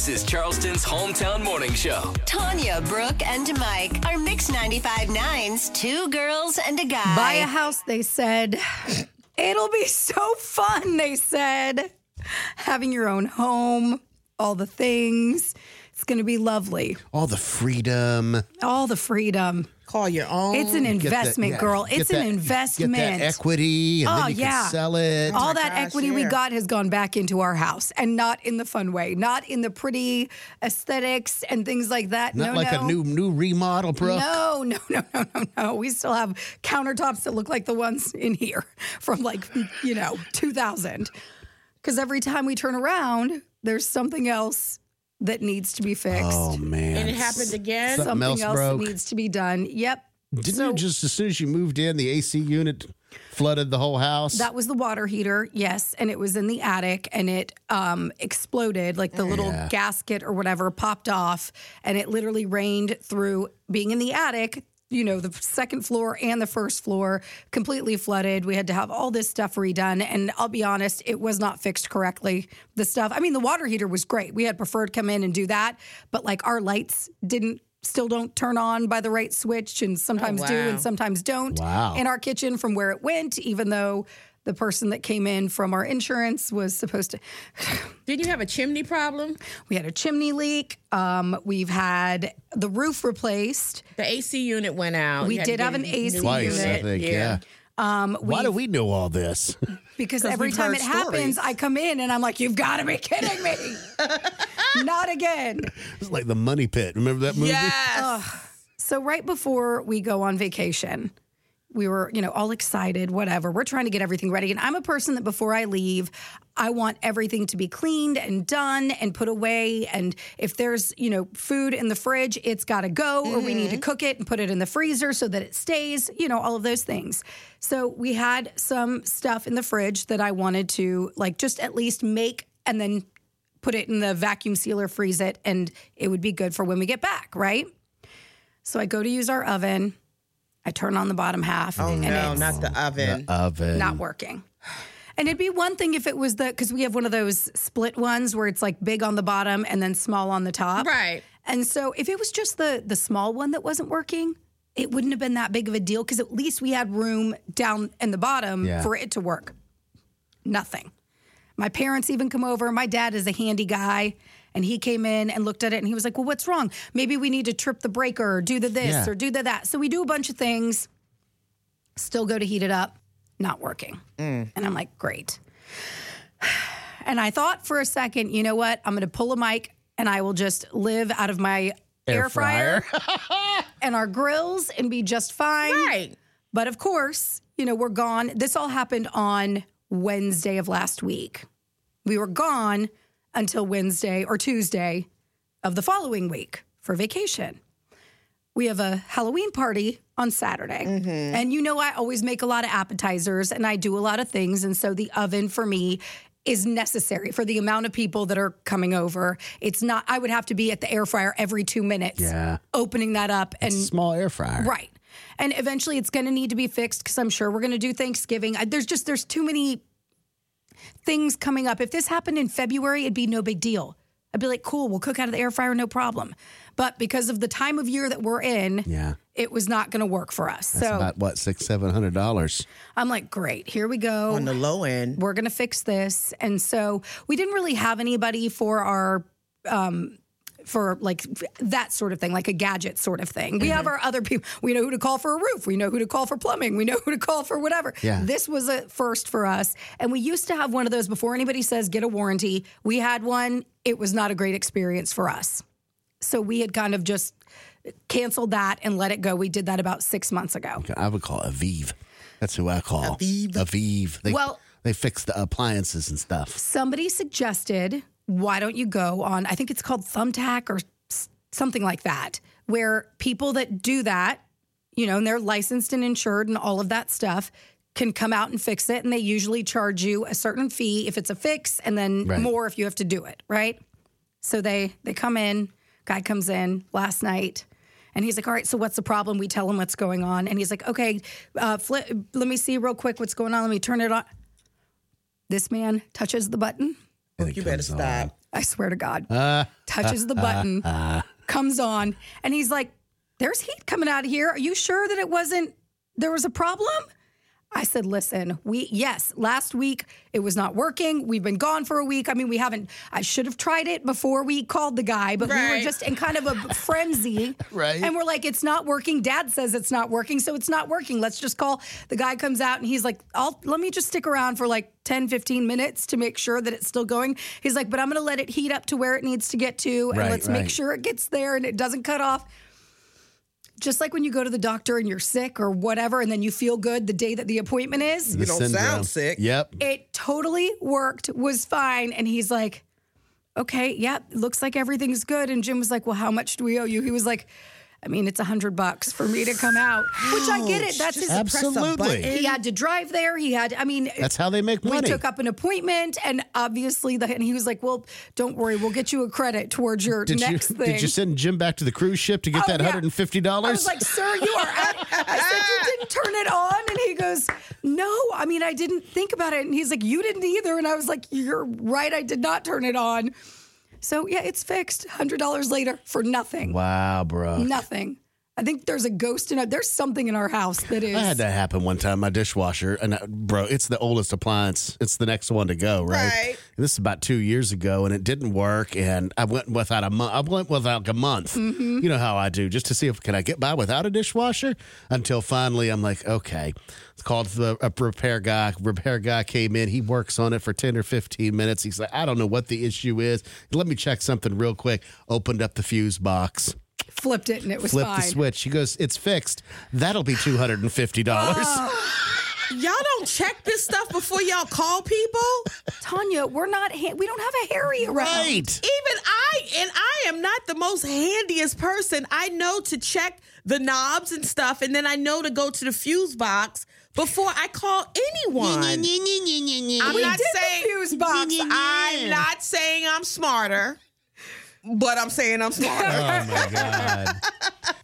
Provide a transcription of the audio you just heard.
This is Charleston's hometown morning show. Tanya, Brooke, and Mike are Mix 95.9's two girls and a guy. Buy a house, they said. It'll be so fun, they said. Having your own home, all the things. It's going to be lovely. All the freedom. All the freedom. Call your own. It's an Get that- investment, yeah, girl. get It's an investment. Get that equity, and Oh, then you yeah. can sell it. All oh my that gosh, equity we got has gone back into our house and not in the fun way, not in the pretty aesthetics and things like that. Not no, like no. a new new remodel, bro. No, no, no, no, no, no. We still have countertops that look like the ones in here from like, you know, 2000. Because every time we turn around, there's something else that needs to be fixed. Oh man! and it happened again. Something something else else, broke. that needs to be done. Yep. Didn't So- you just as soon as you moved in, the AC unit flooded the whole house? That was the water heater, yes, and it was in the attic, and it um, exploded, like the little Yeah. gasket or whatever popped off, and it literally rained through being in the attic. You know, the second floor and the first floor completely flooded. We had to have all this stuff redone, and I'll be honest, it was not fixed correctly. The stuff, I mean, the water heater was great. We had preferred come in and do that, but like our lights didn't. Still don't turn on by the right switch, and oh, sometimes do, wow. and sometimes don't. Wow. In our kitchen from where it went, even though the person that came in from our insurance was supposed to. Did you have a chimney problem? We had a chimney leak. Um, we've had the roof replaced. The AC unit went out. We You had to did have an AC Twice, I unit. think. Yeah. Um, Why do we know all this? Because every time heard it happens. I come in and I'm like, "You've got to be kidding me! Not again!" It's like the Money Pit. Remember that movie? Yes. So right before we go on vacation, we were, you know, all excited, whatever. We're trying to get everything ready. And I'm a person that before I leave, I want everything to be cleaned and done and put away. And if there's, you know, food in the fridge, it's got to go, or we need to mm-hmm. cook it and put it in the freezer so that it stays, you know, all of those things. So we had some stuff in the fridge that I wanted to, like, just at least make and then put it in the vacuum sealer, freeze it, and it would be good for when we get back, right? So I go to use our oven. I turn on the bottom half, Oh and no, it's not the oven. Oven. not working. And it'd be one thing if it was the because we have one of those split ones where it's like big on the bottom and then small on the top. Right. And so if it was just the the small one that wasn't working, it wouldn't have been that big of a deal because at least we had room down in the bottom Yeah. for it to work. Nothing. My parents even come over. My dad is a handy guy. And he came in and looked at it and he was like, Well, what's wrong? Maybe we need to trip the breaker or do the this Yeah. or do the that. So we do a bunch of things, still go to heat it up, not working. Mm. And I'm like, Great. And I thought for a second, you know what? I'm going to pull a Mike and I will just live out of my air, fryer, and our grills and be just fine. Right. But of course, you know, we're gone. This all happened on Wednesday of last week. We were gone until Wednesday or Tuesday of the following week for vacation. We have a Halloween party on Saturday. Mm-hmm. And you know, I always make a lot of appetizers and I do a lot of things. And so the oven for me is necessary for the amount of people that are coming over. It's not, I would have to be at the air fryer every two minutes, Yeah. opening that up and Small air fryer. Right. And eventually it's going to need to be fixed because I'm sure we're going to do Thanksgiving. There's just, there's too many things coming up. If this happened in February, it'd be no big deal. I'd be like, cool, we'll cook out of the air fryer, no problem. But because of the time of year that we're in, Yeah. it was not going to work for us. That's so about what six, seven hundred dollars. I'm like, great, here we go On the low end. we're going to fix this. And so we didn't really have anybody for our, um, for like that sort of thing, like a gadget sort of thing. We have mm-hmm. our other people. We know who to call for a roof. We know who to call for plumbing. We know who to call for whatever. Yeah. This was a first for us. And we used to have one of those before anybody says get a warranty. We had one. It was not a great experience for us. So we had kind of just canceled that and let it go. We did that about six months ago. I would call Aviv. That's who I call Aviv. Aviv. They, Well- they fix the appliances and stuff. somebody suggested, why don't you go on, I think it's called Thumbtack or something like that, where people that do that, you know, and they're licensed and insured and all of that stuff, can come out and fix it. And they usually charge you a certain fee if it's a fix and then Right. more if you have to do it, right? So they they come in, guy comes in last night. And he's like, all right, so what's the problem? We tell him what's going on. And he's like, okay, uh, flip, let me see real quick what's going on. Let me turn it on. This man touches the button. And You better comes on. stop. I swear to God. Uh, touches the button, comes on, and he's like, There's heat coming out of here. Are you sure that it wasn't, there was a problem? I said, listen, we, yes, last week it was not working. We've been gone for a week. I mean, we haven't, I should have tried it before we called the guy, but we were just in kind of a frenzy. Right. And we're like, it's not working. Dad says it's not working. So it's not working. Let's just call. The guy comes out and he's like, I'll, let me just stick around for like 10, 15 minutes to make sure that it's still going. He's like, but I'm going to let it heat up to where it needs to get to. And Right, let's right. make sure it gets there and it doesn't cut off just like when you go to the doctor and you're sick or whatever, and then you feel good the day that the appointment is. The don't sound sick. Yep. It totally worked, was fine. And he's like, okay, yep, looks like everything's good. And Jim was like, well, how much do we owe you? He was like, I mean, it's a hundred bucks for me to come out, which I get it. That's his. Just press a Absolutely. He had to drive there. He had, I mean, That's how they make money. we took up an appointment, and obviously, the, and he was like, "Well, don't worry, we'll get you a credit towards your did you next thing." did you send Jim back to the cruise ship to get Oh, that hundred and fifty dollars? I was like, sir, you are. I said, you didn't turn it on. And he goes, no, I mean, I didn't think about it. And he's like, you didn't either. And I was like, you're right. I did not turn it on. So yeah, it's fixed. $100 later for nothing. wow, bro. Nothing. I think there's a ghost in it. There's something in our house that is. I had that happen one time. My dishwasher, and uh, bro, it's the oldest appliance. It's the next one to go, right? Right. This is about two years ago, and it didn't work. And I went without a month. I went without a month. Mm-hmm. You know how I do, just to see if can I get by without a dishwasher. Until finally, I'm like, okay. It's called the a repair guy. Repair guy came in. He works on it for ten or fifteen minutes. He's like, I don't know what the issue is. Let me check something real quick. Opened up the fuse box. Flipped it and it was Flipped fine. the switch. He goes, "It's fixed. That'll be two hundred and fifty dollars." Y'all don't check this stuff before y'all call people. Tanya, we're not, ha- we don't have a Harry around. Right. Even I, and I am not the most handiest person. I know to check the knobs and stuff, and then I know to go to the fuse box before I call anyone. I'm We not did the fuse box. I'm not saying I'm smarter, but I'm saying I'm smarter. Oh my god.